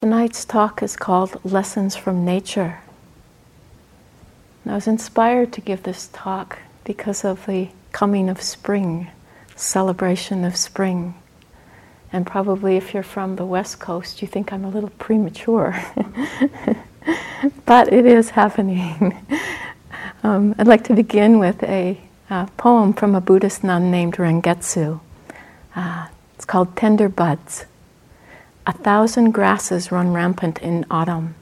Tonight's talk is called Lessons from Nature. And I was inspired to give this talk because of the coming of spring, celebration of spring. And probably if you're from the West Coast, you think I'm a little premature. but it is happening. um, I'd like to begin with a uh, poem from a Buddhist nun named Rengetsu. Uh, it's called Tender Buds. A thousand grasses run rampant in autumn,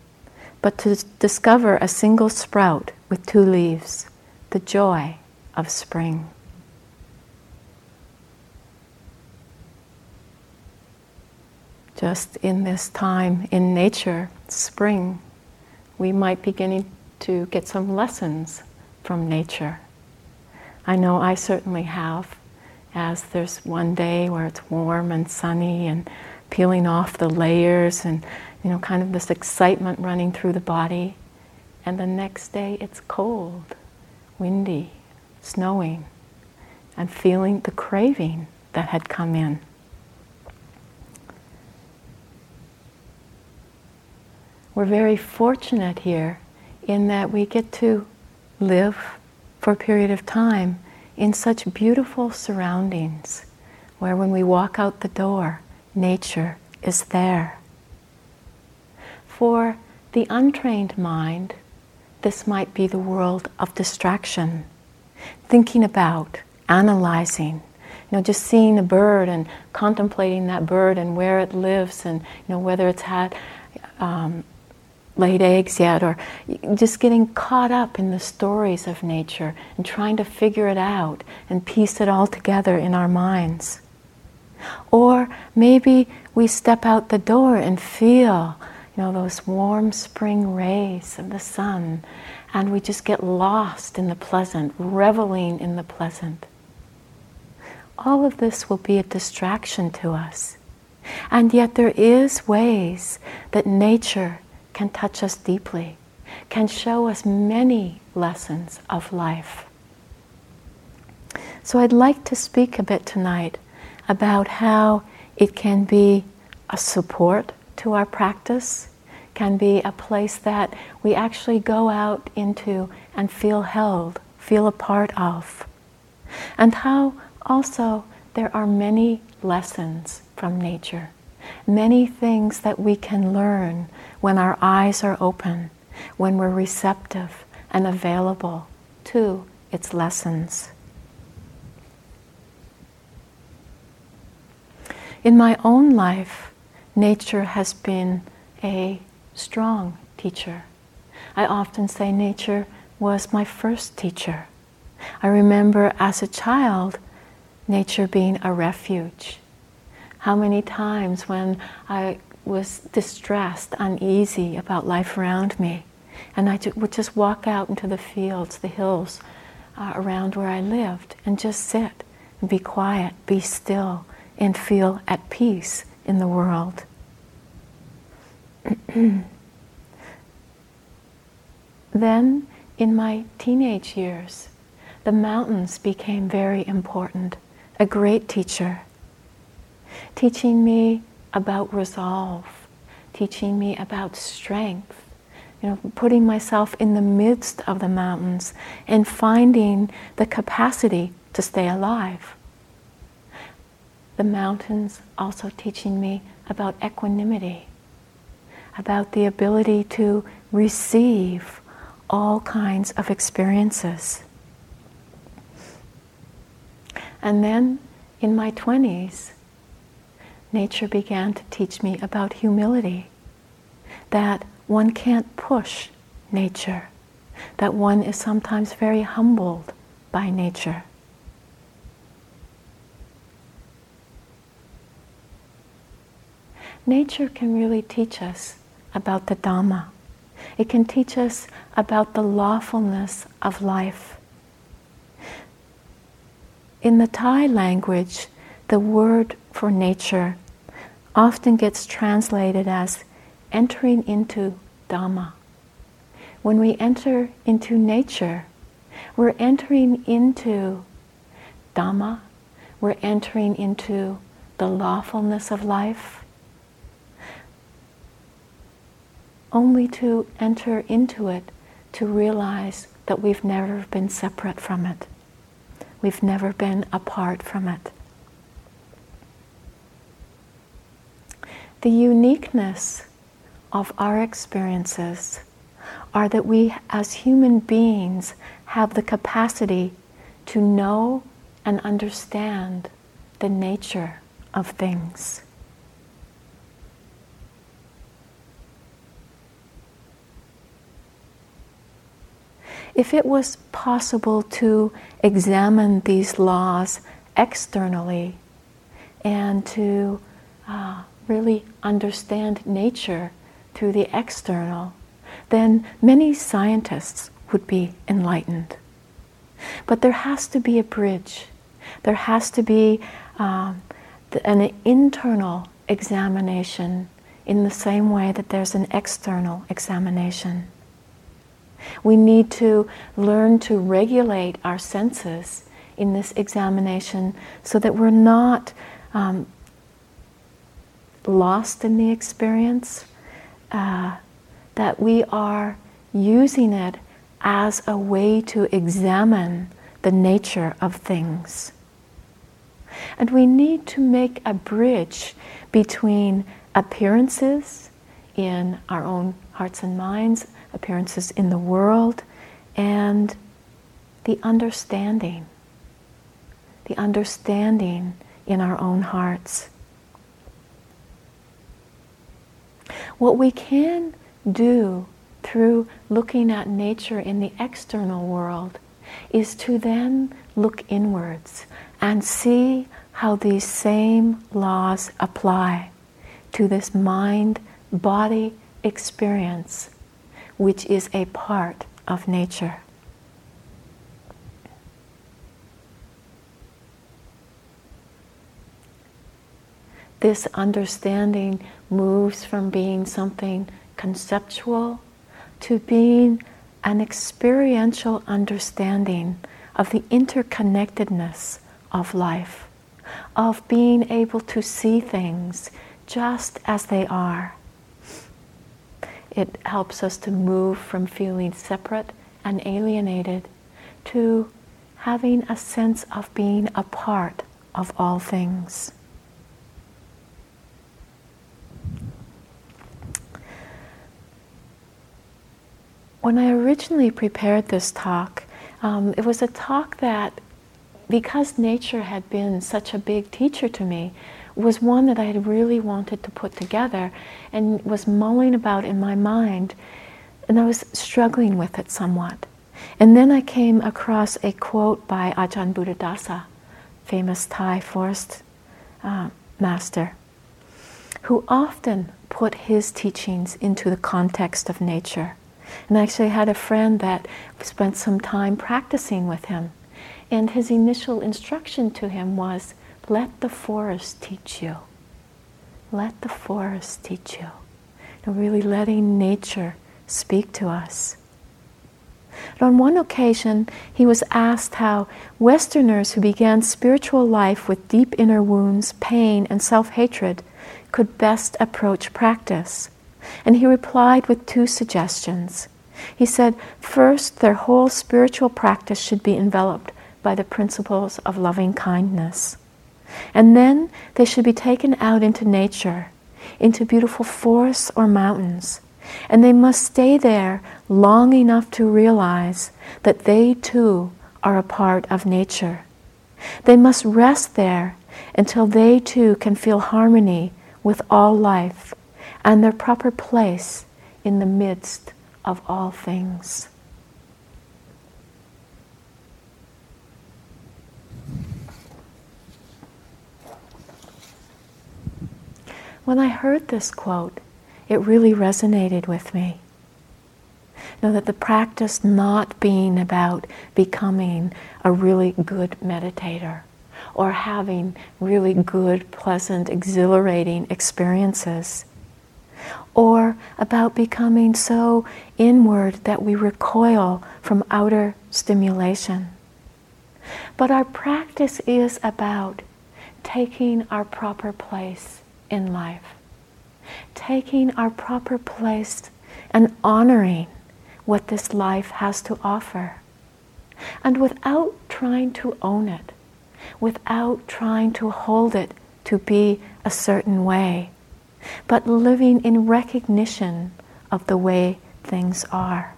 but to discover a single sprout with two leaves, the joy of spring. Just in this time in nature, spring, we might begin to get some lessons from nature. I know I certainly have, as there's one day where it's warm and sunny and peeling off the layers and you know kind of this excitement running through the body. And the next day it's cold windy snowing and feeling the craving that had come in. We're very fortunate here in that we get to live for a period of time in such beautiful surroundings where when we walk out the door nature is there. For the untrained mind, this might be the world of distraction, thinking about, analyzing, you know, just seeing a bird and contemplating that bird and where it lives and you know whether it's had um, laid eggs yet, or just getting caught up in the stories of nature and trying to figure it out and piece it all together in our minds. Or maybe we step out the door and feel, you know, those warm spring rays of the sun, and we just get lost in the pleasant, reveling in the pleasant. All of this will be a distraction to us. And yet there is ways that nature can touch us deeply, can show us many lessons of life. So I'd like to speak a bit tonight about how it can be a support to our practice, can be a place that we actually go out into and feel held, feel a part of. And how also there are many lessons from nature, many things that we can learn when our eyes are open, when we're receptive and available to its lessons. In my own life, nature has been a strong teacher. I often say nature was my first teacher. I remember as a child, nature being a refuge. How many times when I was distressed, uneasy about life around me, and I would just walk out into the fields, the hills uh, around where I lived, and just sit and be quiet, be still, and feel at peace in the world. then, in my teenage years, the mountains became very important, a great teacher, teaching me about resolve, teaching me about strength, you know, putting myself in the midst of the mountains and finding the capacity to stay alive the mountains also teaching me about equanimity, about the ability to receive all kinds of experiences. And then in my 20s, nature began to teach me about humility, that one can't push nature, that one is sometimes very humbled by nature. Nature can really teach us about the Dhamma. It can teach us about the lawfulness of life. In the Thai language, the word for nature often gets translated as entering into Dhamma. When we enter into nature, we're entering into Dhamma, we're entering into the lawfulness of life, only to enter into it to realize that we've never been separate from it. We've never been apart from it. The uniqueness of our experiences are that we, as human beings, have the capacity to know and understand the nature of things. If it was possible to examine these laws externally and to uh, really understand nature through the external, then many scientists would be enlightened. But there has to be a bridge. There has to be um, an internal examination in the same way that there's an external examination. We need to learn to regulate our senses in this examination so that we're not um, lost in the experience, uh, that we are using it as a way to examine the nature of things. And we need to make a bridge between appearances in our own hearts and minds, appearances in the world, and the understanding. The understanding in our own hearts. What we can do through looking at nature in the external world is to then look inwards and see how these same laws apply to this mind body experience, which is a part of nature. This understanding moves from being something conceptual to being an experiential understanding of the interconnectedness of life, of being able to see things just as they are. It helps us to move from feeling separate and alienated to having a sense of being a part of all things. When I originally prepared this talk, um, it was a talk that, because nature had been such a big teacher to me, was one that I had really wanted to put together and was mulling about in my mind, and I was struggling with it somewhat. And then I came across a quote by Ajahn Buddhadasa, famous Thai forest uh, master, who often put his teachings into the context of nature. And I actually had a friend that spent some time practicing with him. And his initial instruction to him was let the forest teach you. Let the forest teach you. And really letting nature speak to us. On one occasion, he was asked how Westerners who began spiritual life with deep inner wounds, pain, and self hatred could best approach practice. And he replied with two suggestions. He said, first, their whole spiritual practice should be enveloped by the principles of loving kindness. And then they should be taken out into nature, into beautiful forests or mountains. And they must stay there long enough to realize that they too are a part of nature. They must rest there until they too can feel harmony with all life and their proper place in the midst of all things. When I heard this quote, it really resonated with me. Know that the practice not being about becoming a really good meditator or having really good, pleasant, exhilarating experiences or about becoming so inward that we recoil from outer stimulation. But our practice is about taking our proper place in life, taking our proper place and honoring what this life has to offer. And without trying to own it, without trying to hold it to be a certain way, but living in recognition of the way things are.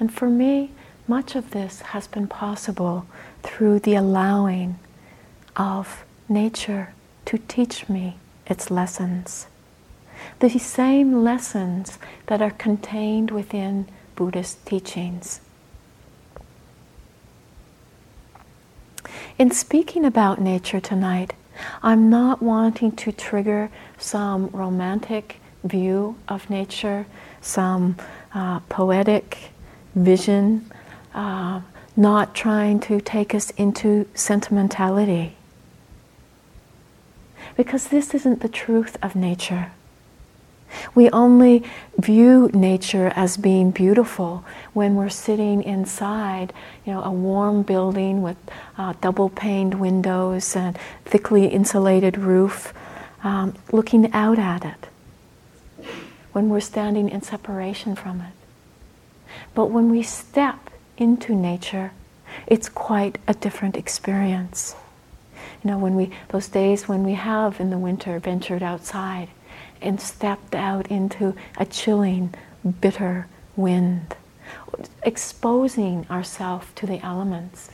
And for me, much of this has been possible through the allowing of nature to teach me its lessons. The same lessons that are contained within Buddhist teachings. In speaking about nature tonight, I'm not wanting to trigger some romantic view of nature, some uh, poetic vision, uh, not trying to take us into sentimentality. Because this isn't the truth of nature. We only view nature as being beautiful when we're sitting inside, you know, a warm building with uh, double paned windows and thickly insulated roof, um, looking out at it. When we're standing in separation from it. But when we step into nature, it's quite a different experience. You know, when we, those days when we have in the winter ventured outside and stepped out into a chilling, bitter wind, exposing ourselves to the elements.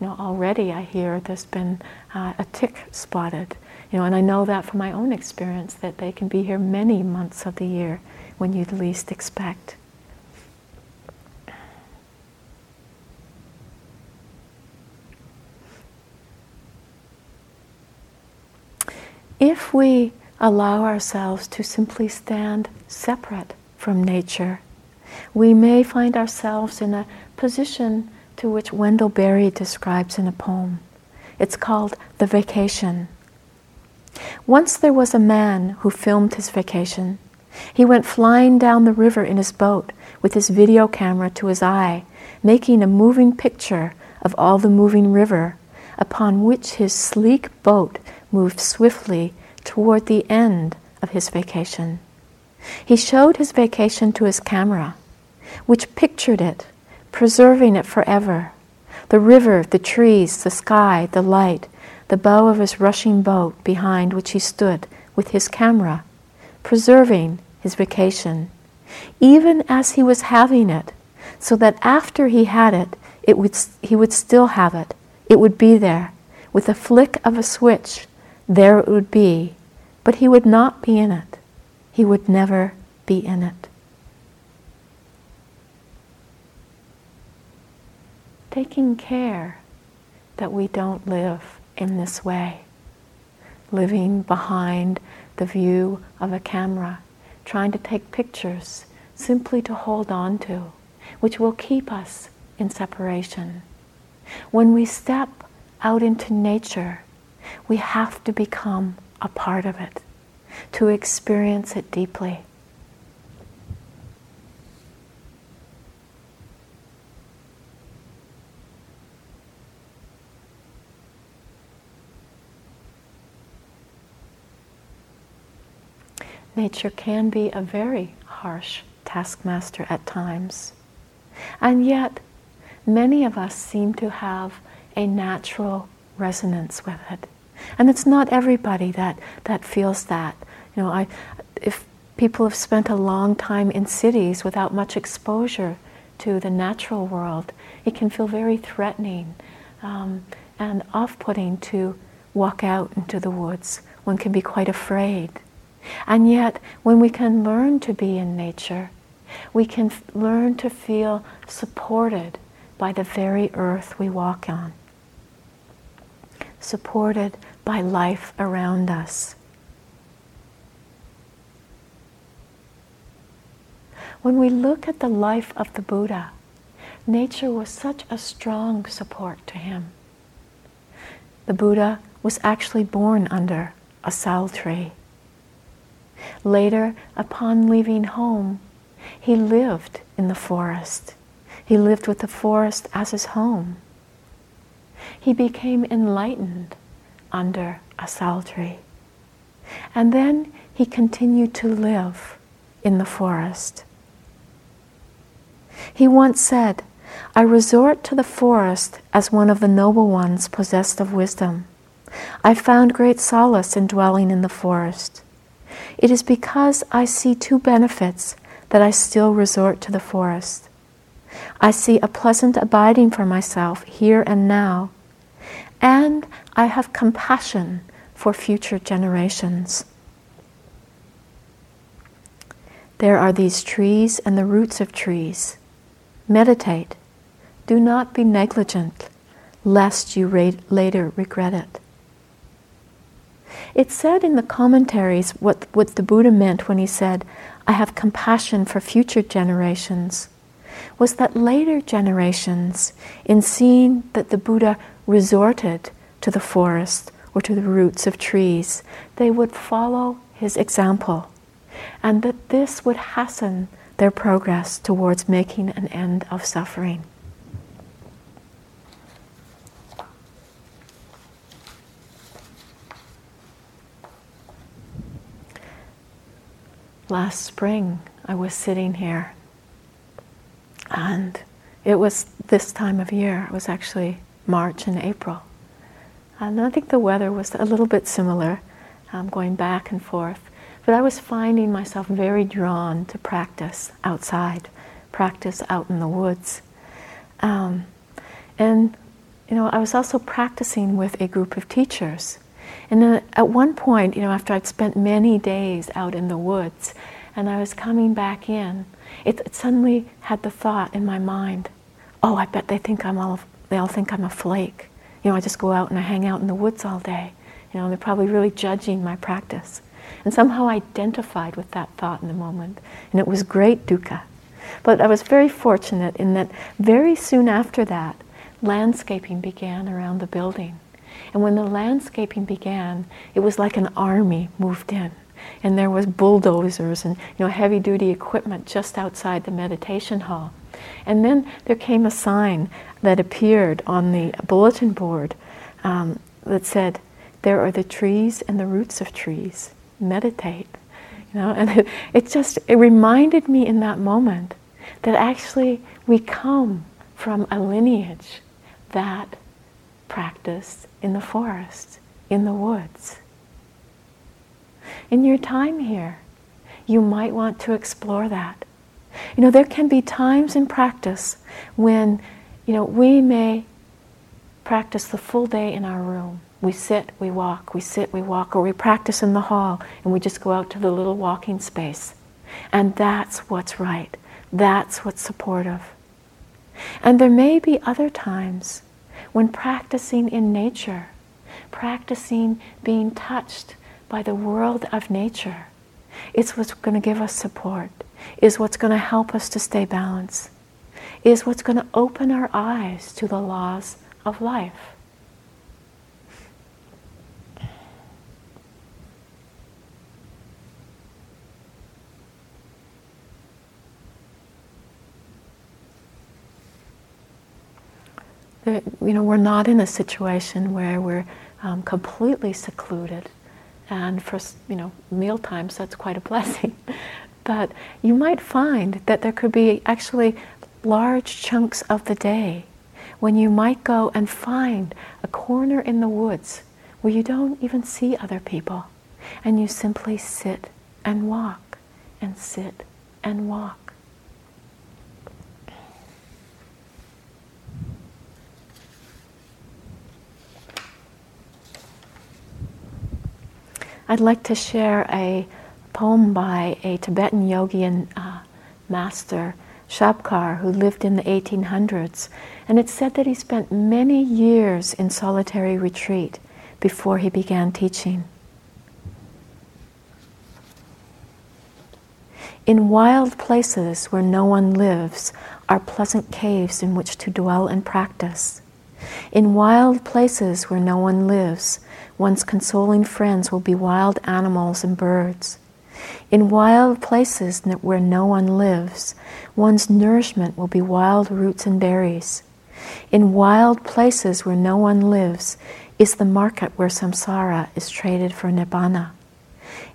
You know, already I hear there's been uh, a tick spotted. You know, and I know that from my own experience that they can be here many months of the year when you'd least expect. If we allow ourselves to simply stand separate from nature, we may find ourselves in a position to which Wendell Berry describes in a poem. It's called The Vacation. Once there was a man who filmed his vacation. He went flying down the river in his boat with his video camera to his eye, making a moving picture of all the moving river, upon which his sleek boat moved swiftly toward the end of his vacation. He showed his vacation to his camera, which pictured it, preserving it forever. The river, the trees, the sky, the light, the bow of his rushing boat behind which he stood with his camera, preserving his vacation, even as he was having it, so that after he had it, it would, he would still have it. It would be there, with a flick of a switch, there it would be, but he would not be in it. He would never be in it. Taking care that we don't live in this way, living behind the view of a camera, trying to take pictures simply to hold on to, which will keep us in separation. When we step out into nature, we have to become a part of it, to experience it deeply. Nature can be a very harsh taskmaster at times. And yet, many of us seem to have a natural resonance with it. And it's not everybody that, that feels that. You know, I, if people have spent a long time in cities without much exposure to the natural world, it can feel very threatening um, and off putting to walk out into the woods. One can be quite afraid. And yet, when we can learn to be in nature, we can f- learn to feel supported by the very earth we walk on, supported by life around us. When we look at the life of the Buddha, nature was such a strong support to him. The Buddha was actually born under a sal tree. Later, upon leaving home, he lived in the forest. He lived with the forest as his home. He became enlightened under a sal tree. And then he continued to live in the forest. He once said, I resort to the forest as one of the noble ones possessed of wisdom. I found great solace in dwelling in the forest. It is because I see two benefits that I still resort to the forest. I see a pleasant abiding for myself here and now, and I have compassion for future generations. There are these trees and the roots of trees. Meditate. Do not be negligent, lest you ra- later regret it. It's said in the commentaries what, what the Buddha meant when he said, I have compassion for future generations, was that later generations, in seeing that the Buddha resorted to the forest or to the roots of trees, they would follow his example, and that this would hasten their progress towards making an end of suffering. Last spring, I was sitting here, and it was this time of year. It was actually March and April. And I think the weather was a little bit similar, um, going back and forth. But I was finding myself very drawn to practice outside, practice out in the woods. Um, and, you know, I was also practicing with a group of teachers. And then at one point, you know, after I'd spent many days out in the woods and I was coming back in, it, it suddenly had the thought in my mind, oh, I bet they think I'm all, they all think I'm a flake. You know, I just go out and I hang out in the woods all day. You know, they're probably really judging my practice and somehow I identified with that thought in the moment. And it was great dukkha. But I was very fortunate in that very soon after that, landscaping began around the building. And when the landscaping began, it was like an army moved in. And there was bulldozers and you know heavy duty equipment just outside the meditation hall. And then there came a sign that appeared on the bulletin board um, that said, There are the trees and the roots of trees meditate. You know, and it, it just it reminded me in that moment that actually we come from a lineage that practiced in the forest, in the woods. In your time here, you might want to explore that. You know, there can be times in practice when, you know, we may practice the full day in our room we sit, we walk, we sit, we walk, or we practice in the hall and we just go out to the little walking space. And that's what's right. That's what's supportive. And there may be other times when practicing in nature, practicing being touched by the world of nature, is what's going to give us support, is what's going to help us to stay balanced, is what's going to open our eyes to the laws of life. you know, we're not in a situation where we're um, completely secluded. And for, you know, meal times, that's quite a blessing. But you might find that there could be actually large chunks of the day when you might go and find a corner in the woods where you don't even see other people. And you simply sit and walk and sit and walk. I'd like to share a poem by a Tibetan yogi and uh, master, Shabkar, who lived in the 1800s. And it's said that he spent many years in solitary retreat before he began teaching. In wild places where no one lives are pleasant caves in which to dwell and practice. In wild places where no one lives One's consoling friends will be wild animals and birds. In wild places where no one lives, one's nourishment will be wild roots and berries. In wild places where no one lives is the market where samsara is traded for nibbana.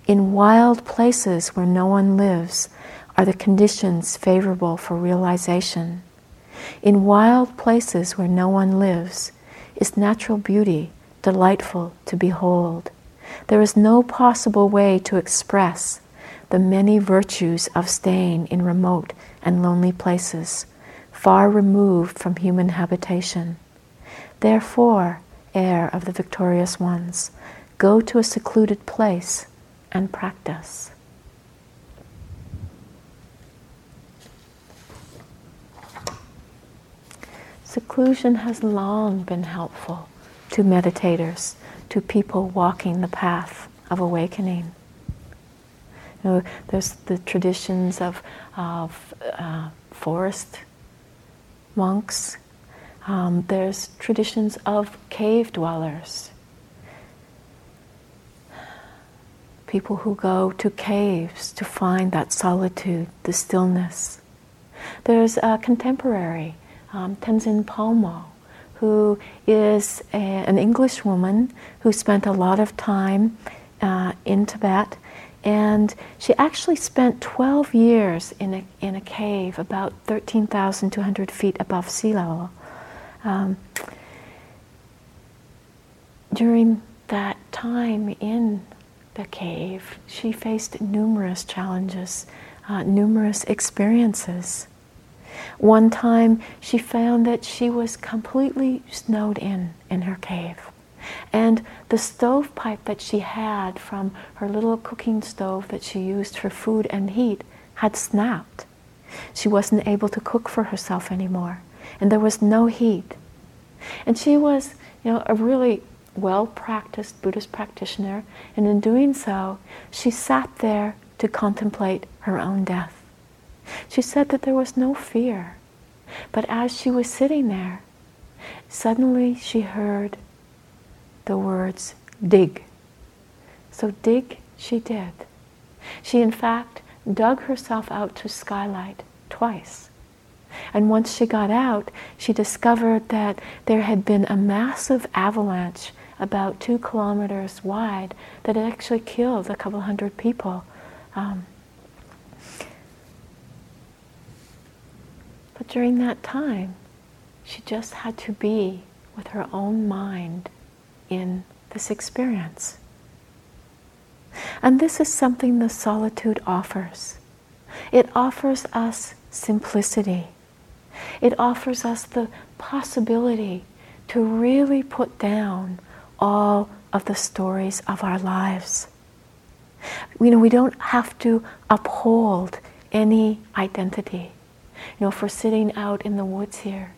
In wild places where no one lives are the conditions favorable for realization. In wild places where no one lives is natural beauty delightful to behold. There is no possible way to express the many virtues of staying in remote and lonely places, far removed from human habitation. Therefore, heir of the victorious ones, go to a secluded place and practice. Seclusion has long been helpful to meditators, to people walking the path of awakening. You know, there's the traditions of, of uh, forest monks. Um, there's traditions of cave dwellers. People who go to caves to find that solitude, the stillness. There's a contemporary, um, Tenzin Palmo, who is a, an English woman who spent a lot of time uh, in Tibet. And she actually spent 12 years in a, in a cave about 13,200 feet above sea level. Um, during that time in the cave, she faced numerous challenges, uh, numerous experiences. One time she found that she was completely snowed in in her cave. And the stovepipe that she had from her little cooking stove that she used for food and heat had snapped. She wasn't able to cook for herself anymore, and there was no heat. And she was, you know, a really well practiced Buddhist practitioner, and in doing so, she sat there to contemplate her own death. She said that there was no fear. But as she was sitting there, suddenly she heard the words, dig. So dig she did. She, in fact, dug herself out to skylight twice. And once she got out, she discovered that there had been a massive avalanche about two kilometers wide that had actually killed a couple hundred people. Um, But during that time, she just had to be with her own mind in this experience. And this is something the solitude offers. It offers us simplicity. It offers us the possibility to really put down all of the stories of our lives. You know, we don't have to uphold any identity. You know, for sitting out in the woods here,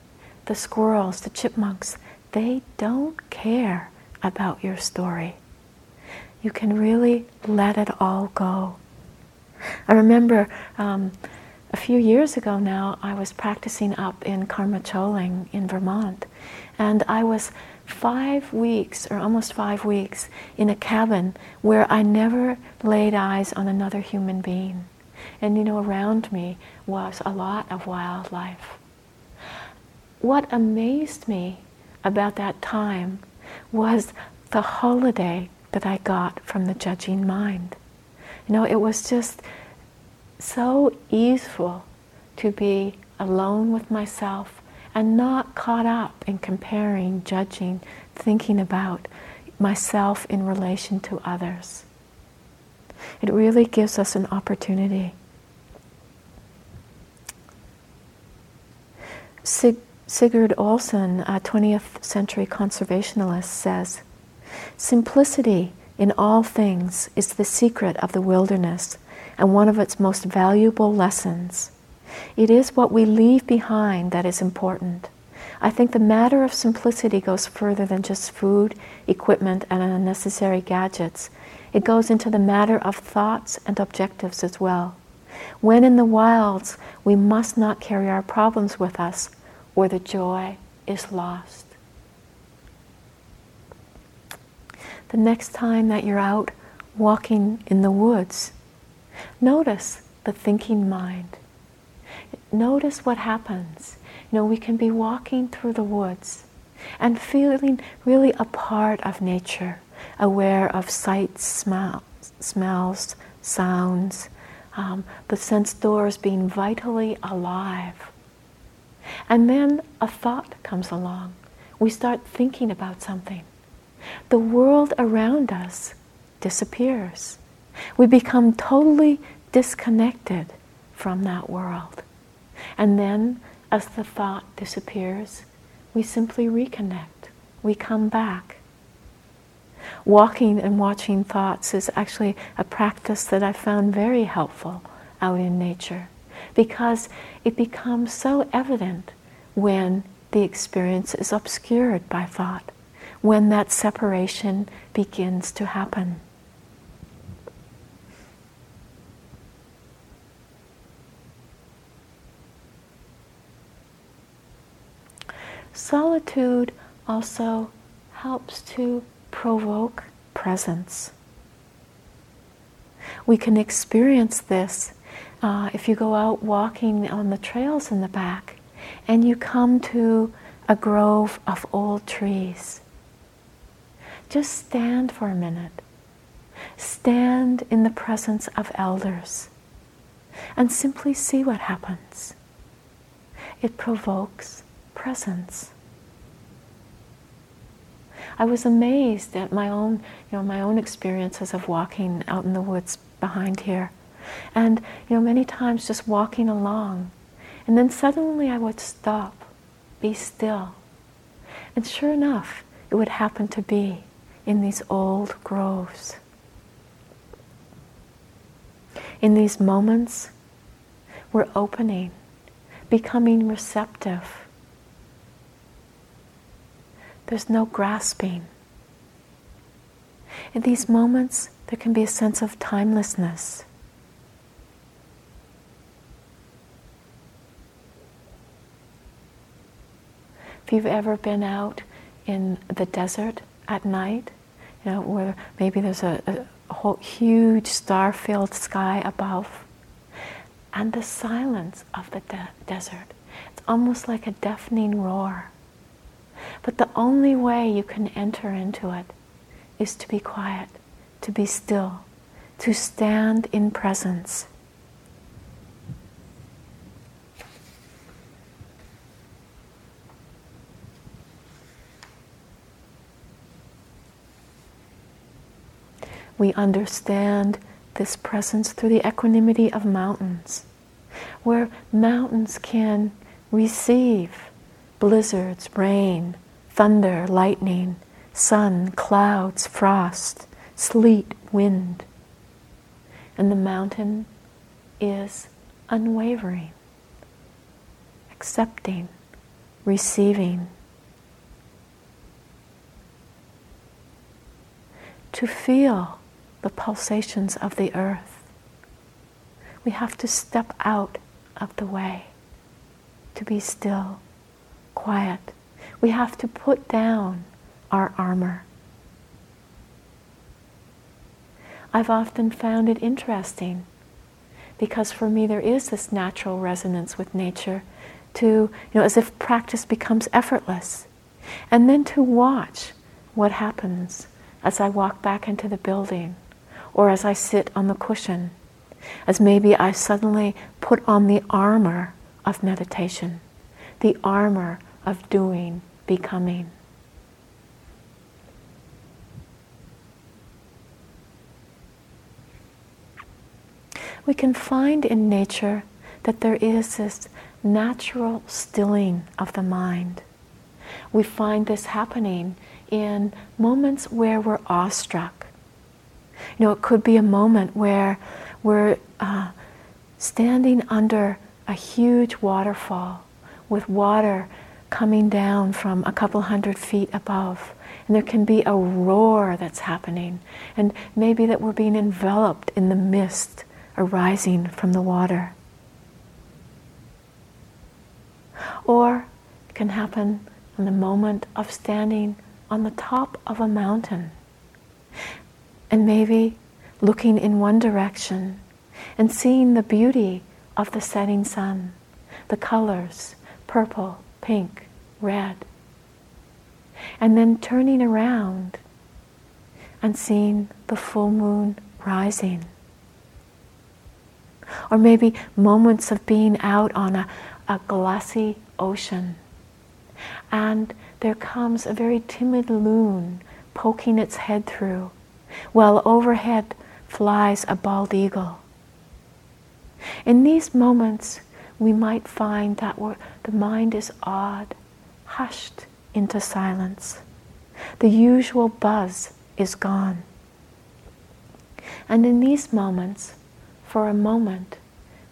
the squirrels, the chipmunks, they don't care about your story. You can really let it all go. I remember um, a few years ago now, I was practicing up in Karma Choling in Vermont, and I was five weeks or almost five weeks in a cabin where I never laid eyes on another human being. And you know, around me was a lot of wildlife. What amazed me about that time was the holiday that I got from the judging mind. You know, it was just so easeful to be alone with myself and not caught up in comparing, judging, thinking about myself in relation to others. It really gives us an opportunity. Sig- Sigurd Olson, a 20th century conservationalist, says Simplicity in all things is the secret of the wilderness and one of its most valuable lessons. It is what we leave behind that is important. I think the matter of simplicity goes further than just food, equipment, and unnecessary gadgets. It goes into the matter of thoughts and objectives as well. When in the wilds, we must not carry our problems with us, or the joy is lost. The next time that you're out walking in the woods, notice the thinking mind. Notice what happens. You know, we can be walking through the woods and feeling really a part of nature aware of sights, smell, smells, sounds, um, the sense doors being vitally alive. And then a thought comes along. We start thinking about something. The world around us disappears. We become totally disconnected from that world. And then, as the thought disappears, we simply reconnect. We come back. Walking and watching thoughts is actually a practice that I found very helpful out in nature because it becomes so evident when the experience is obscured by thought, when that separation begins to happen. Solitude also helps to provoke presence. We can experience this uh, if you go out walking on the trails in the back and you come to a grove of old trees. Just stand for a minute. Stand in the presence of elders and simply see what happens. It provokes presence. I was amazed at my own, you know, my own experiences of walking out in the woods behind here. And, you know, many times just walking along. And then suddenly I would stop, be still. And sure enough, it would happen to be in these old groves. In these moments, we're opening, becoming receptive there's no grasping. In these moments, there can be a sense of timelessness. If you've ever been out in the desert at night, you know, where maybe there's a, a whole huge star-filled sky above, and the silence of the de- desert, it's almost like a deafening roar. But the only way you can enter into it is to be quiet, to be still, to stand in presence. We understand this presence through the equanimity of mountains, where mountains can receive blizzards, rain, thunder, lightning, sun, clouds, frost, sleet, wind. And the mountain is unwavering, accepting, receiving. To feel the pulsations of the earth, we have to step out of the way, to be still quiet. We have to put down our armor. I've often found it interesting because for me there is this natural resonance with nature to, you know, as if practice becomes effortless. And then to watch what happens as I walk back into the building or as I sit on the cushion, as maybe I suddenly put on the armor of meditation the armor of doing, becoming. We can find in nature that there is this natural stilling of the mind. We find this happening in moments where we're awestruck. You know, it could be a moment where we're uh, standing under a huge waterfall with water coming down from a couple hundred feet above. And there can be a roar that's happening. And maybe that we're being enveloped in the mist arising from the water. Or it can happen in the moment of standing on the top of a mountain and maybe looking in one direction and seeing the beauty of the setting sun, the colors, purple, pink, red. And then turning around and seeing the full moon rising. Or maybe moments of being out on a, a glassy ocean and there comes a very timid loon poking its head through, while overhead flies a bald eagle. In these moments, we might find that the mind is awed, hushed into silence. The usual buzz is gone. And in these moments, for a moment,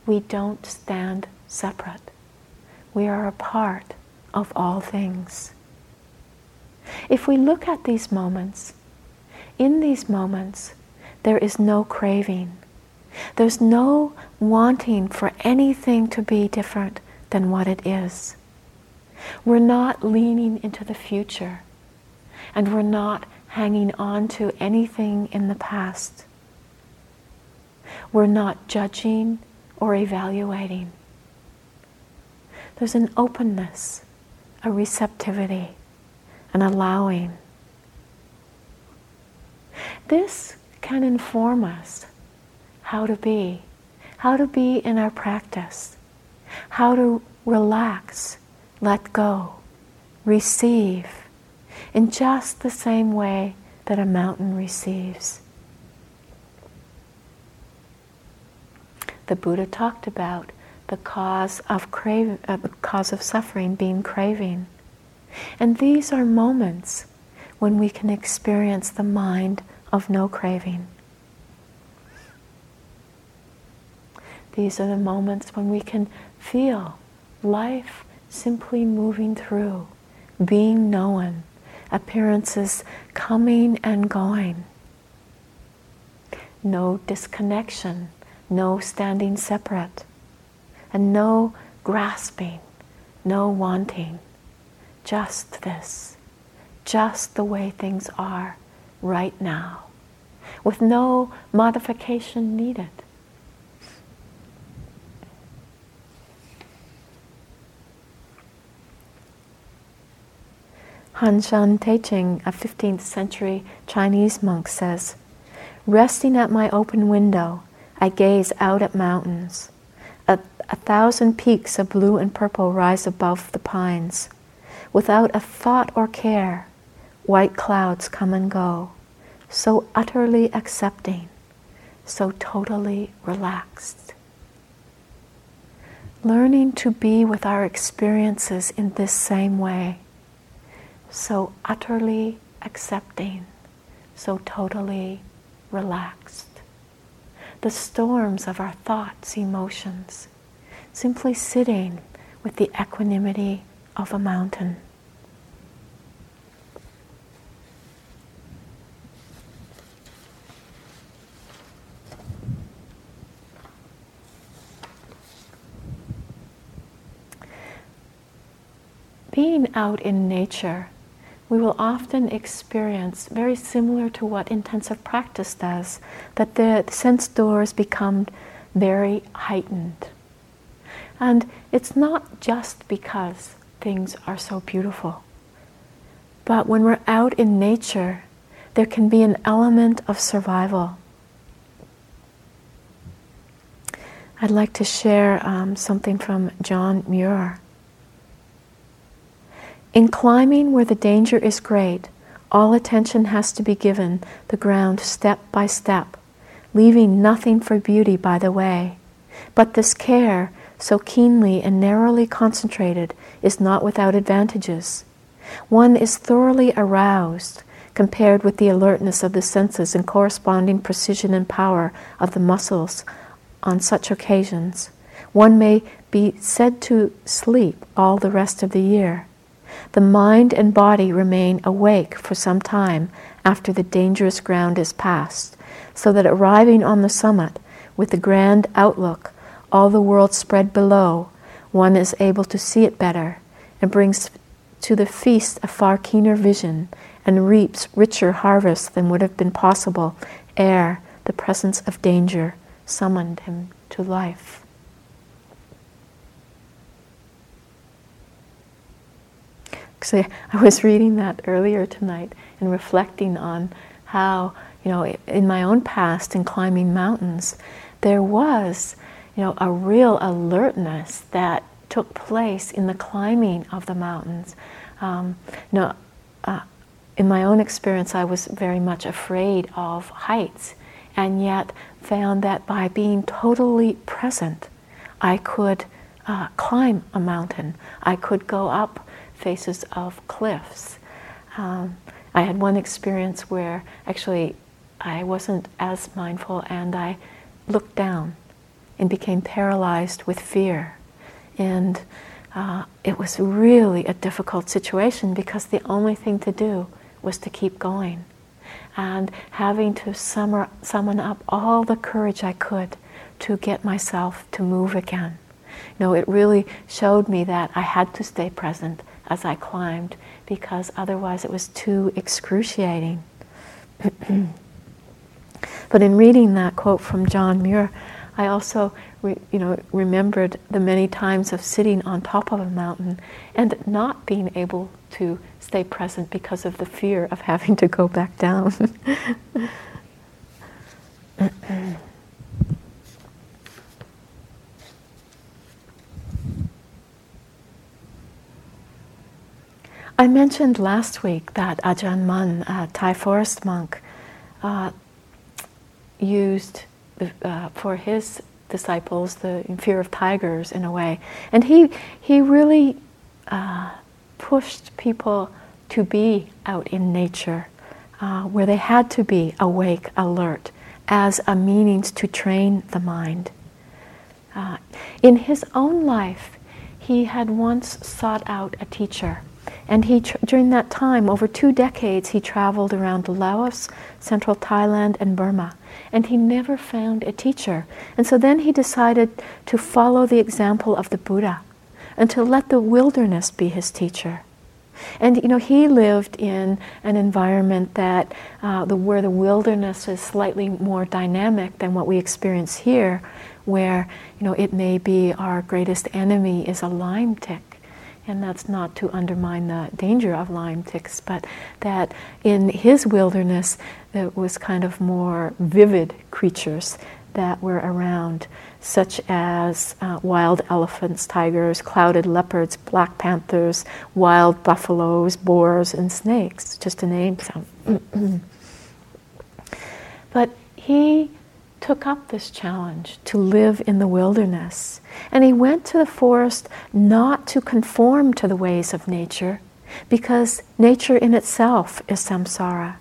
we don't stand separate. We are a part of all things. If we look at these moments, in these moments, there is no craving. There's no wanting for anything to be different than what it is. We're not leaning into the future, and we're not hanging on to anything in the past. We're not judging or evaluating. There's an openness a receptivity, an allowing. This can inform us how to be, how to be in our practice, how to relax, let go, receive in just the same way that a mountain receives. The Buddha talked about the cause of crave, uh, cause of suffering being craving. And these are moments when we can experience the mind of no craving. These are the moments when we can feel life simply moving through, being known, appearances coming and going. No disconnection, no standing separate and no grasping, no wanting. Just this, just the way things are right now, with no modification needed. Han Shan Taiching, a 15th century Chinese monk, says, Resting at my open window, I gaze out at mountains. A, a thousand peaks of blue and purple rise above the pines. Without a thought or care, white clouds come and go, so utterly accepting, so totally relaxed. Learning to be with our experiences in this same way, so utterly accepting, so totally relaxed the storms of our thoughts, emotions, simply sitting with the equanimity of a mountain. Being out in nature we will often experience, very similar to what intensive practice does, that the sense doors become very heightened. And it's not just because things are so beautiful, but when we're out in nature, there can be an element of survival. I'd like to share um, something from John Muir. In climbing where the danger is great, all attention has to be given the ground step by step, leaving nothing for beauty by the way. But this care, so keenly and narrowly concentrated, is not without advantages. One is thoroughly aroused compared with the alertness of the senses and corresponding precision and power of the muscles on such occasions. One may be said to sleep all the rest of the year the mind and body remain awake for some time after the dangerous ground is passed, so that arriving on the summit with the grand outlook, all the world spread below, one is able to see it better and brings to the feast a far keener vision and reaps richer harvests than would have been possible ere the presence of danger summoned him to life. Actually, I was reading that earlier tonight and reflecting on how, you know, in my own past in climbing mountains, there was, you know, a real alertness that took place in the climbing of the mountains. Um, you know, uh, in my own experience, I was very much afraid of heights, and yet found that by being totally present, I could uh, climb a mountain. I could go up faces of cliffs. Um, I had one experience where actually I wasn't as mindful and I looked down and became paralyzed with fear. And uh, it was really a difficult situation because the only thing to do was to keep going. And having to summer, summon up all the courage I could to get myself to move again. You know, it really showed me that I had to stay present as I climbed because otherwise it was too excruciating. but in reading that quote from John Muir, I also re, you know, remembered the many times of sitting on top of a mountain and not being able to stay present because of the fear of having to go back down. I mentioned last week that Ajahn Mun, a Thai forest monk, uh, used uh, for his disciples the fear of tigers in a way, and he he really uh, pushed people to be out in nature, uh, where they had to be awake, alert, as a means to train the mind. Uh, in his own life, he had once sought out a teacher and he, during that time, over two decades, he traveled around Laos, central Thailand, and Burma. And he never found a teacher. And so then he decided to follow the example of the Buddha and to let the wilderness be his teacher. And you know, he lived in an environment that uh, the, where the wilderness is slightly more dynamic than what we experience here, where you know it may be our greatest enemy is a Lyme tick and that's not to undermine the danger of Lyme ticks, but that in his wilderness there was kind of more vivid creatures that were around, such as uh, wild elephants, tigers, clouded leopards, black panthers, wild buffaloes, boars, and snakes, just to name some. but he took up this challenge to live in the wilderness. And he went to the forest not to conform to the ways of nature, because nature in itself is samsara.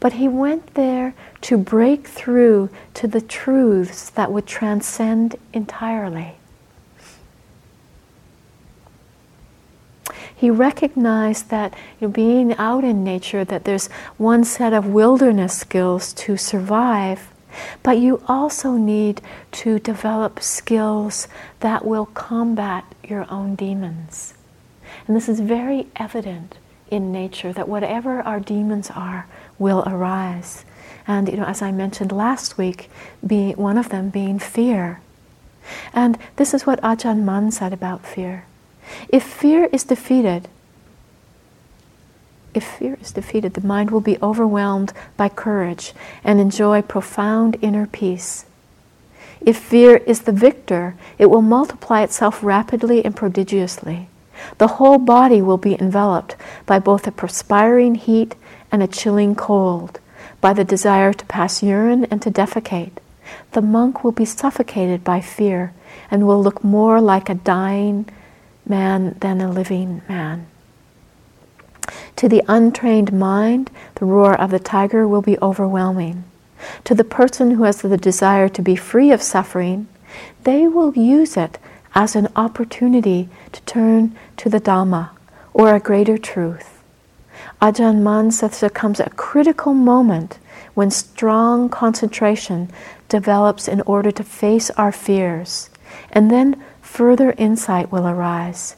But he went there to break through to the truths that would transcend entirely. He recognized that you know, being out in nature, that there's one set of wilderness skills to survive, but you also need to develop skills that will combat your own demons. And this is very evident in nature that whatever our demons are will arise. And you know, as I mentioned last week, being one of them being fear. And this is what Ajahn Mun said about fear. If fear is defeated, if fear is defeated, the mind will be overwhelmed by courage and enjoy profound inner peace. If fear is the victor, it will multiply itself rapidly and prodigiously. The whole body will be enveloped by both a perspiring heat and a chilling cold, by the desire to pass urine and to defecate. The monk will be suffocated by fear and will look more like a dying man than a living man. To the untrained mind, the roar of the tiger will be overwhelming. To the person who has the desire to be free of suffering, they will use it as an opportunity to turn to the Dhamma or a greater truth. Ajahn Mun says there comes a critical moment when strong concentration develops in order to face our fears, and then further insight will arise.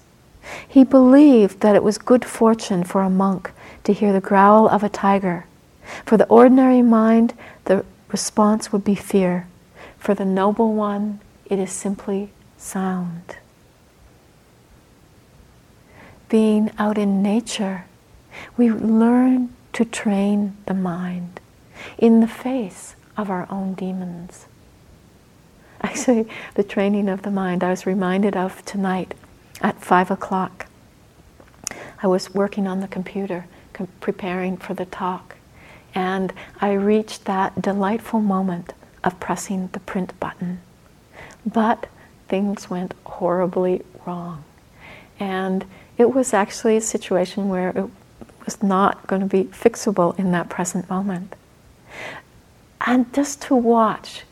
He believed that it was good fortune for a monk to hear the growl of a tiger. For the ordinary mind, the response would be fear. For the noble one, it is simply sound. Being out in nature, we learn to train the mind. in the face of our own demons. Actually, the training of the mind I was reminded of tonight at five o'clock. I was working on the computer, com- preparing for the talk, and I reached that delightful moment of pressing the print button. But things went horribly wrong. And it was actually a situation where it was not going to be fixable in that present moment. And just to watch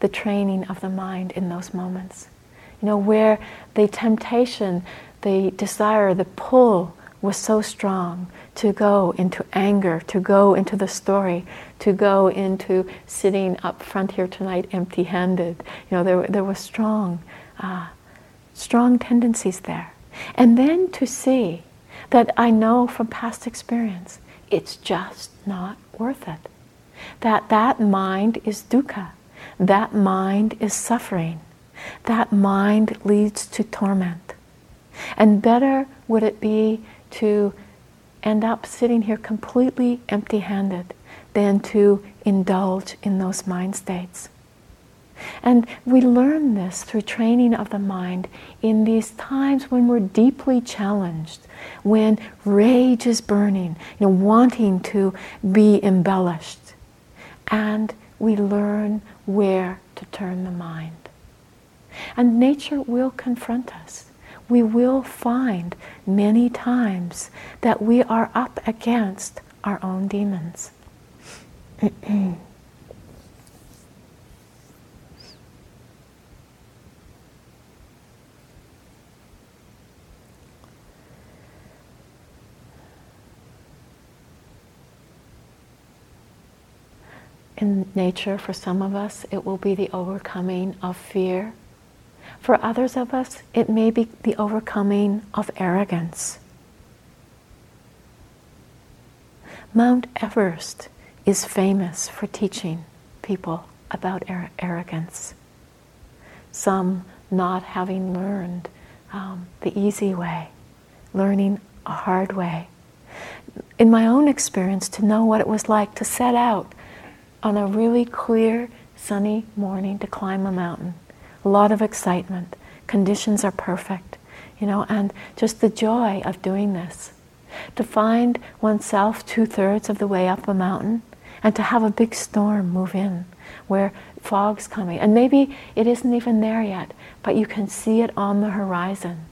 the training of the mind in those moments, you know, where the temptation, the desire, the pull was so strong to go into anger, to go into the story, to go into sitting up front here tonight empty handed. You know, there, there was strong, uh, strong tendencies there. And then to see that I know from past experience, it's just not worth it. That that mind is dukkha. That mind is suffering. That mind leads to torment. And better would it be to end up sitting here completely empty handed than to indulge in those mind states. And we learn this through training of the mind in these times when we're deeply challenged, when rage is burning, you know, wanting to be embellished. And we learn where to turn the mind. And nature will confront us. We will find many times that we are up against our own demons. in nature, for some of us, it will be the overcoming of fear. For others of us, it may be the overcoming of arrogance. Mount Everest is famous for teaching people about ar- arrogance. Some not having learned um, the easy way, learning a hard way. In my own experience, to know what it was like to set out on a really clear, sunny morning to climb a mountain. A lot of excitement. Conditions are perfect, you know, and just the joy of doing this. To find oneself two thirds of the way up a mountain and to have a big storm move in where fog's coming. And maybe it isn't even there yet, but you can see it on the horizon.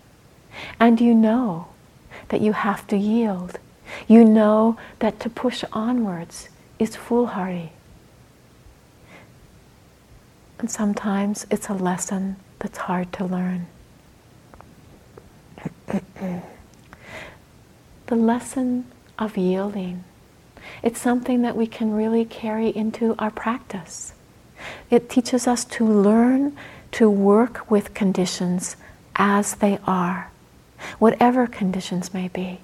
And you know that you have to yield. You know that to push onwards is foolhardy. And sometimes it's a lesson that's hard to learn. the lesson of yielding. It's something that we can really carry into our practice. It teaches us to learn to work with conditions as they are, whatever conditions may be.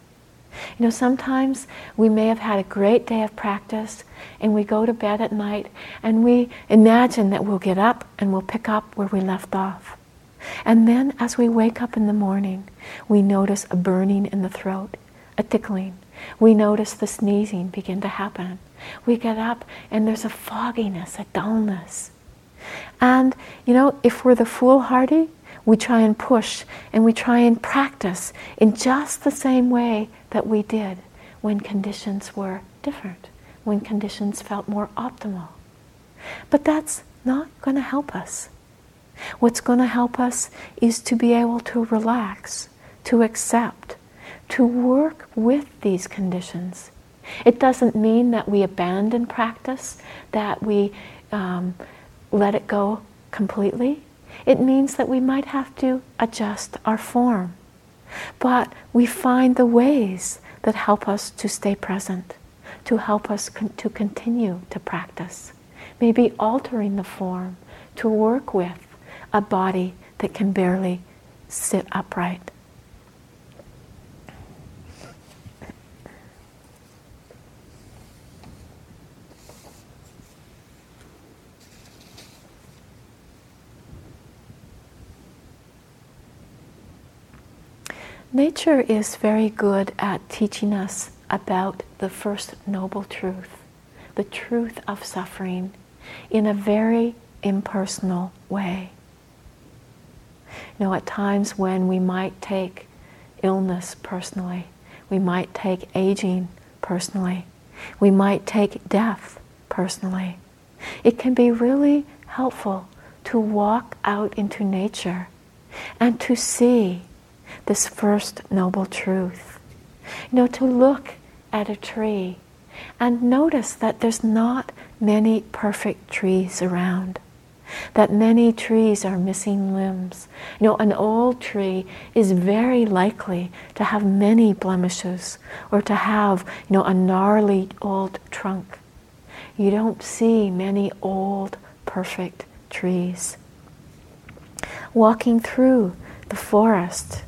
You know, sometimes we may have had a great day of practice and we go to bed at night and we imagine that we'll get up and we'll pick up where we left off. And then as we wake up in the morning, we notice a burning in the throat, a tickling. We notice the sneezing begin to happen. We get up and there's a fogginess, a dullness. And, you know, if we're the foolhardy, we try and push and we try and practice in just the same way that we did when conditions were different, when conditions felt more optimal. But that's not going to help us. What's going to help us is to be able to relax, to accept, to work with these conditions. It doesn't mean that we abandon practice, that we um, let it go completely it means that we might have to adjust our form. But we find the ways that help us to stay present, to help us con- to continue to practice. Maybe altering the form to work with a body that can barely sit upright. Nature is very good at teaching us about the first noble truth the truth of suffering in a very impersonal way. You know, at times when we might take illness personally, we might take aging personally, we might take death personally. It can be really helpful to walk out into nature and to see this first noble truth. You know, to look at a tree and notice that there's not many perfect trees around, that many trees are missing limbs. You know, an old tree is very likely to have many blemishes or to have, you know, a gnarly old trunk. You don't see many old, perfect trees. Walking through the forest,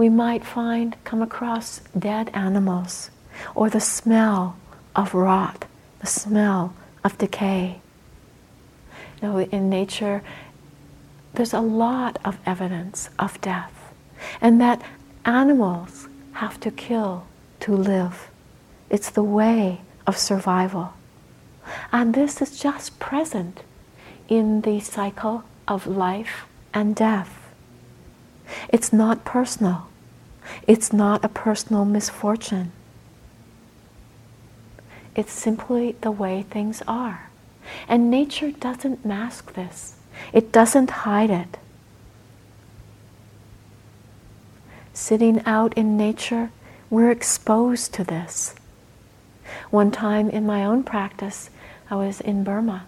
we might find, come across dead animals or the smell of rot, the smell of decay. You know, in nature, there's a lot of evidence of death, and that animals have to kill to live. It's the way of survival. And this is just present in the cycle of life and death. It's not personal. It's not a personal misfortune. It's simply the way things are. And nature doesn't mask this, it doesn't hide it. Sitting out in nature, we're exposed to this. One time in my own practice, I was in Burma,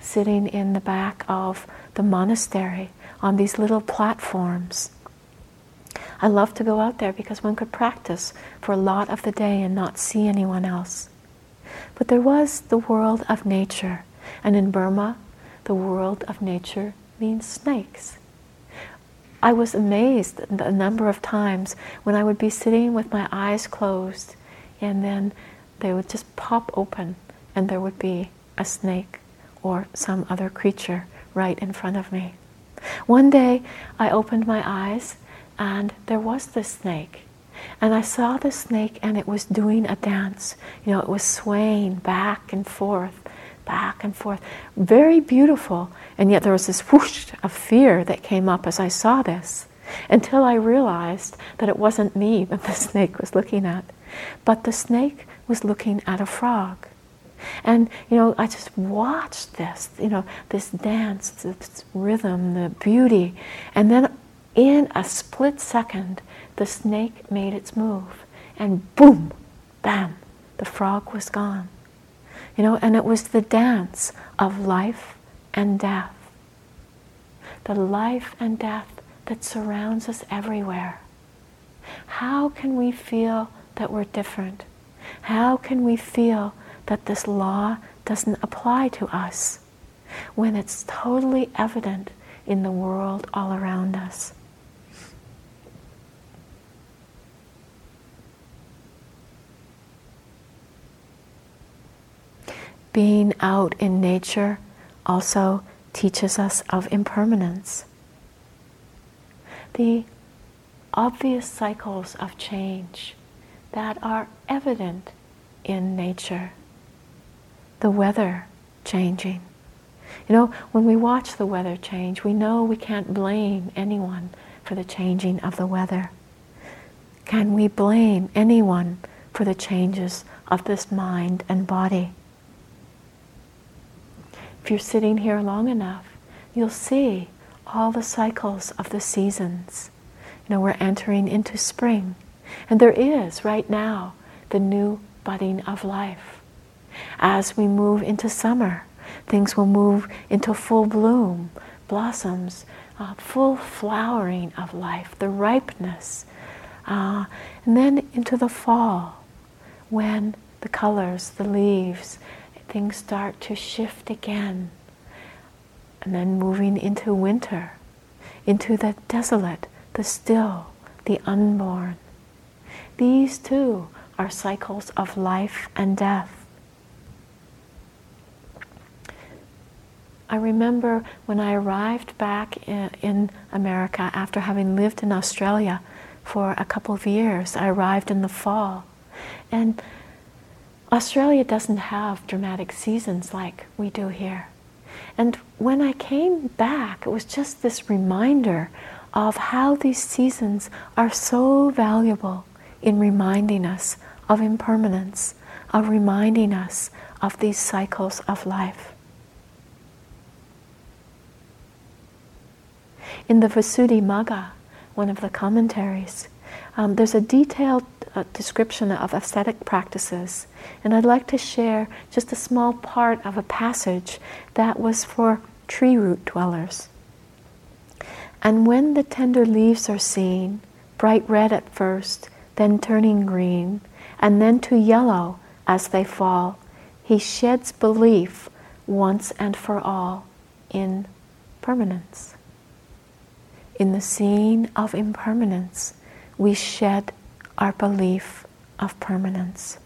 sitting in the back of the monastery on these little platforms I love to go out there because one could practice for a lot of the day and not see anyone else. But there was the world of nature, and in Burma, the world of nature means snakes. I was amazed the number of times when I would be sitting with my eyes closed and then they would just pop open and there would be a snake or some other creature right in front of me. One day I opened my eyes and there was this snake. And I saw the snake and it was doing a dance. You know, it was swaying back and forth, back and forth. Very beautiful. And yet there was this whoosh of fear that came up as I saw this until I realized that it wasn't me that the snake was looking at, but the snake was looking at a frog. And you know, I just watched this, you know, this dance, this rhythm, the beauty, and then in a split second, the snake made its move, and boom, bam, the frog was gone. You know, and it was the dance of life and death. The life and death that surrounds us everywhere. How can we feel that we're different? How can we feel that this law doesn't apply to us when it's totally evident in the world all around us? Being out in nature also teaches us of impermanence. The obvious cycles of change that are evident in nature. The weather changing. You know, when we watch the weather change, we know we can't blame anyone for the changing of the weather. Can we blame anyone for the changes of this mind and body? If you're sitting here long enough, you'll see all the cycles of the seasons. You know, we're entering into spring, and there is right now the new budding of life. As we move into summer, things will move into full bloom, blossoms, uh, full flowering of life, the ripeness. Uh, and then into the fall, when the colors, the leaves, things start to shift again. And then moving into winter, into the desolate, the still, the unborn. These too are cycles of life and death. I remember when I arrived back in, America after having lived in Australia for a couple of years. I arrived in the fall. And Australia doesn't have dramatic seasons like we do here. And when I came back, it was just this reminder of how these seasons are so valuable in reminding us of impermanence, of reminding us of these cycles of life. In the Visuddhimagga, one of the commentaries, um, there's a detailed uh, description of ascetic practices, and I'd like to share just a small part of a passage that was for tree root dwellers. And when the tender leaves are seen, bright red at first, then turning green, and then to yellow as they fall, he sheds belief once and for all in permanence. In the scene of impermanence, we shed our belief of permanence.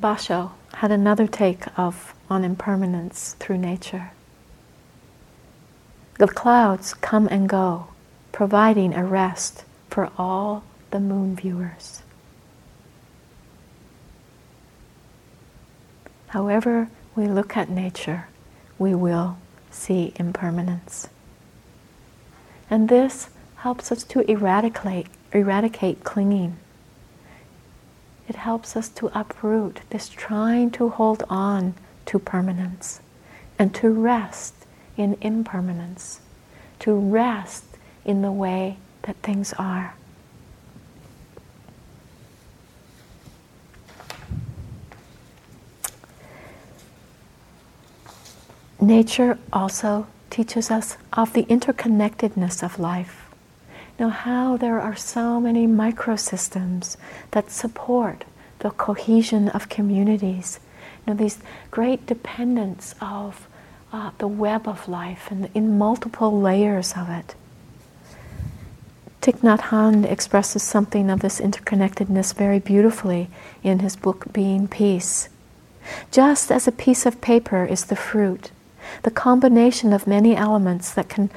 Basho had another take of on impermanence through nature. The clouds come and go, providing a rest for all the moon viewers. However we look at nature, we will see impermanence. And this helps us to eradicate, eradicate clinging it helps us to uproot this trying to hold on to permanence and to rest in impermanence, to rest in the way that things are. Nature also teaches us of the interconnectedness of life Now, how there are so many microsystems that support the cohesion of communities. You know, these great dependence of uh, the web of life and in multiple layers of it. Thich Nhat Hanh expresses something of this interconnectedness very beautifully in his book Being Peace. Just as a piece of paper is the fruit, the combination of many elements that can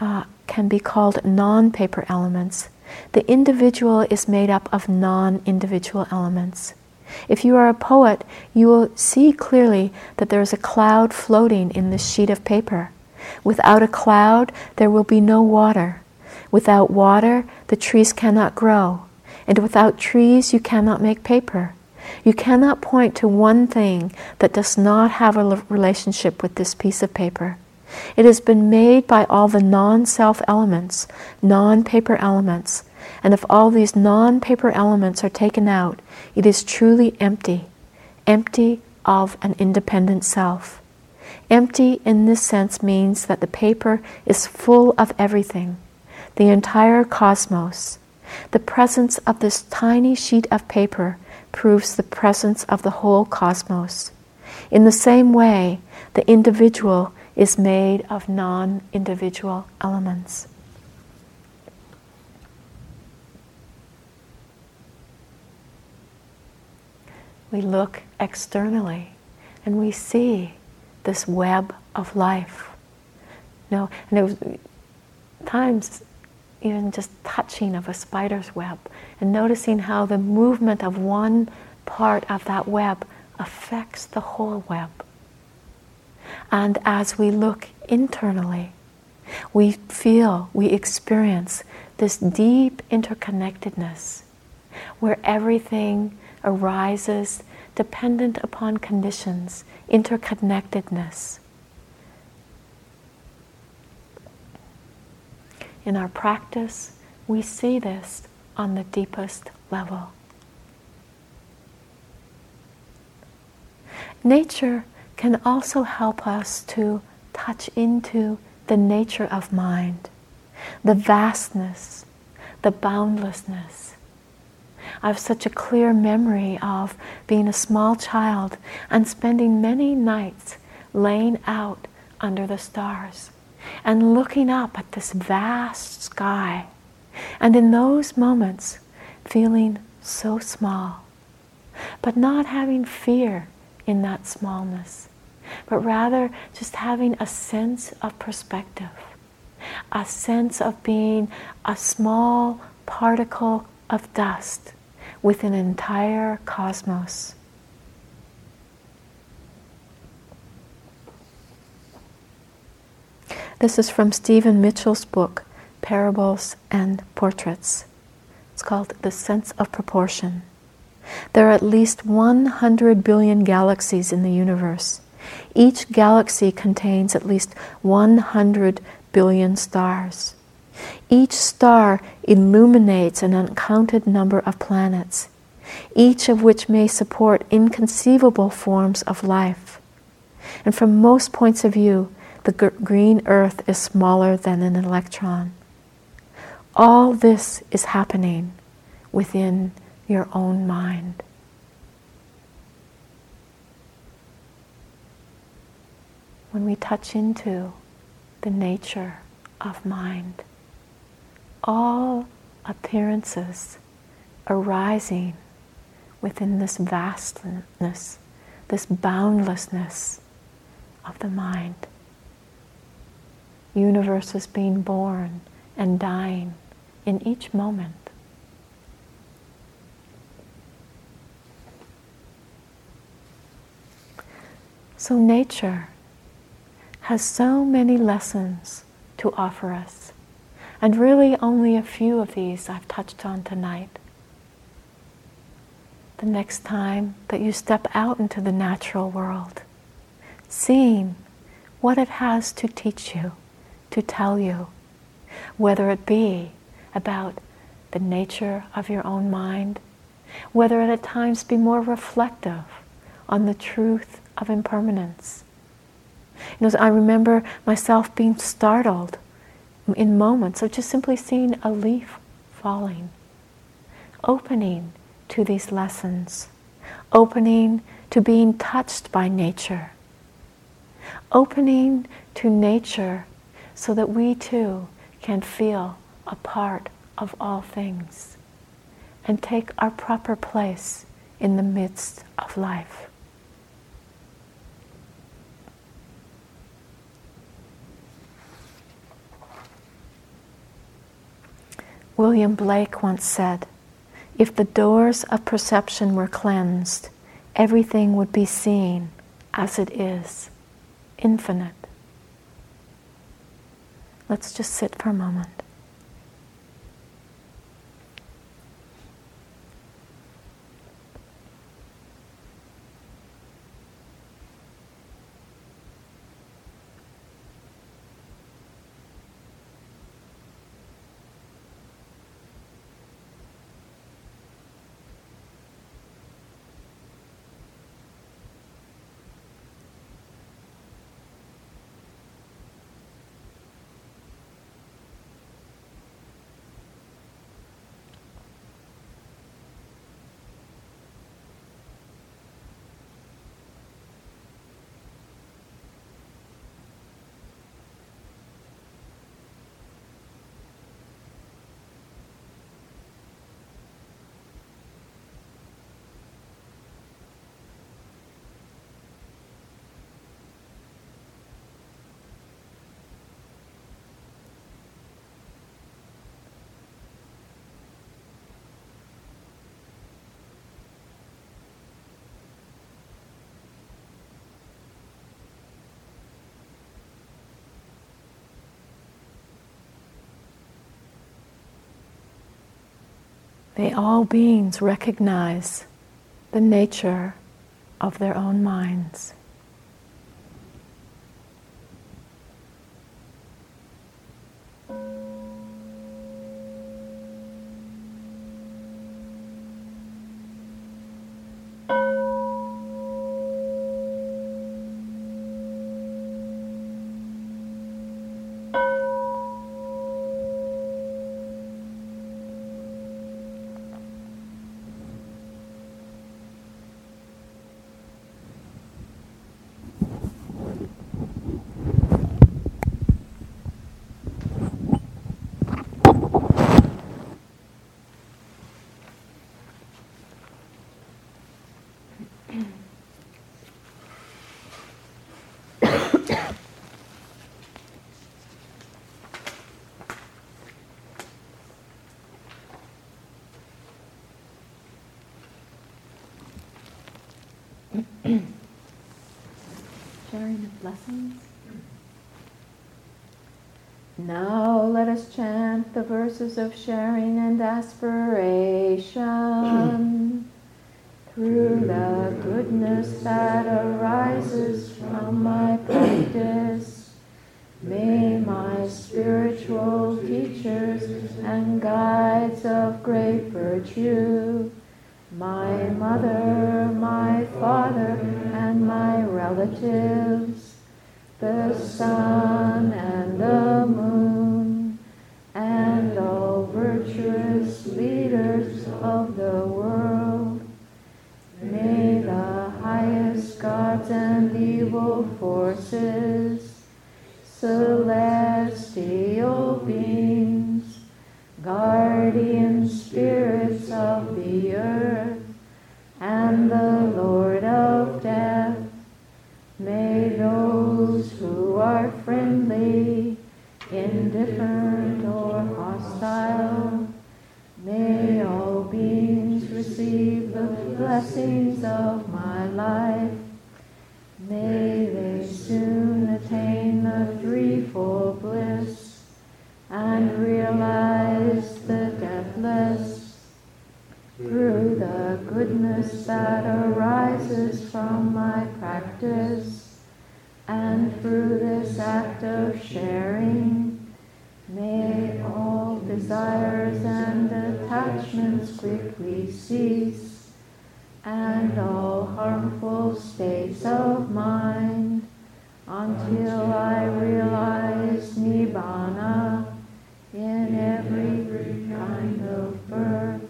uh, can be called non paper elements. The individual is made up of non individual elements. If you are a poet, you will see clearly that there is a cloud floating in this sheet of paper. Without a cloud, there will be no water. Without water, the trees cannot grow. And without trees, you cannot make paper. You cannot point to one thing that does not have a relationship with this piece of paper. It has been made by all the non self elements, non paper elements. And if all these non paper elements are taken out, it is truly empty, empty of an independent self. Empty in this sense means that the paper is full of everything, the entire cosmos. The presence of this tiny sheet of paper proves the presence of the whole cosmos. In the same way, the individual is made of non individual elements. We look externally and we see this web of life. You know, and it was times even just touching of a spider's web and noticing how the movement of one part of that web affects the whole web. And as we look internally, we feel, we experience this deep interconnectedness where everything arises dependent upon conditions, interconnectedness. In our practice, we see this on the deepest level. Nature can also help us to touch into the nature of mind, the vastness, the boundlessness. I have such a clear memory of being a small child and spending many nights laying out under the stars and looking up at this vast sky. And in those moments, feeling so small, but not having fear in that smallness, but rather just having a sense of perspective, a sense of being a small particle of dust within an entire cosmos. This is from Stephen Mitchell's book, Parables and Portraits. It's called The Sense of Proportion. There are at least 100 billion galaxies in the universe. Each galaxy contains at least 100 billion stars. Each star illuminates an uncounted number of planets, each of which may support inconceivable forms of life. And from most points of view, the green earth is smaller than an electron. All this is happening within your own mind. When we touch into the nature of mind, all appearances arising within this vastness, this boundlessness of the mind. Universes being born and dying in each moment. So, nature has so many lessons to offer us, and really only a few of these I've touched on tonight. The next time that you step out into the natural world, seeing what it has to teach you, to tell you, whether it be about the nature of your own mind, whether it at times be more reflective on the truth of impermanence. You know, I remember myself being startled in moments of just simply seeing a leaf falling, opening to these lessons, opening to being touched by nature, opening to nature so that we too can feel a part of all things and take our proper place in the midst of life. William Blake once said, If the doors of perception were cleansed, everything would be seen as it is, infinite. Let's just sit for a moment. May all beings recognize the nature of their own minds. Blessings. Now let us chant the verses of sharing and aspiration through the goodness that arises from my practice. May my spiritual teachers and guides of great virtue, my mother, my father, and my relatives, the sun and the moon, and all virtuous leaders of the world. May the highest gods and evil forces, celestial blessings of my life. May they soon attain the threefold bliss and realize the deathless through the goodness that arises from my practice and through this act of sharing. May all desires and attachments quickly cease, and all harmful states of mind until I realize Nibbana in every kind of birth.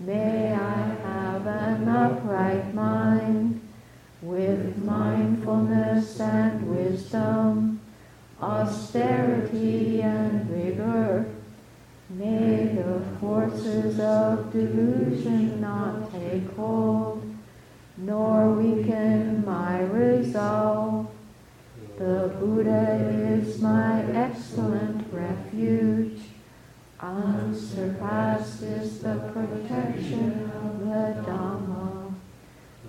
May I have an upright mind with mindfulness and wisdom, austerity and vigor. May the forces of delusion not take hold, nor weaken my resolve. The Buddha is my excellent refuge. Unsurpassed is the protection of the Dhamma.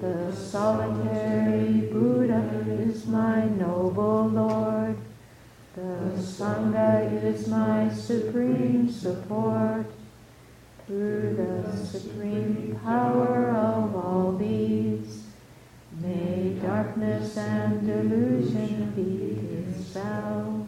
The solitary Buddha is my noble Lord. The Sangha is my supreme support. Through the supreme power of all these, may darkness and delusion be dispelled.